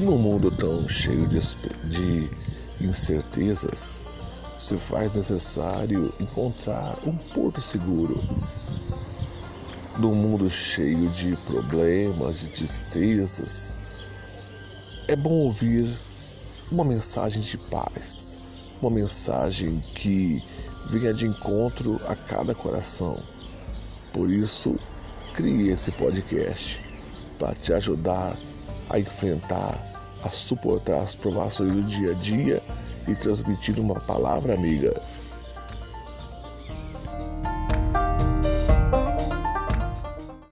Num mundo tão cheio de, de incertezas, se faz necessário encontrar um porto seguro. Num mundo cheio de problemas, de tristezas, é bom ouvir uma mensagem de paz, uma mensagem que venha de encontro a cada coração. Por isso, criei esse podcast para te ajudar a enfrentar a suportar as provações do dia a dia e transmitir uma palavra amiga.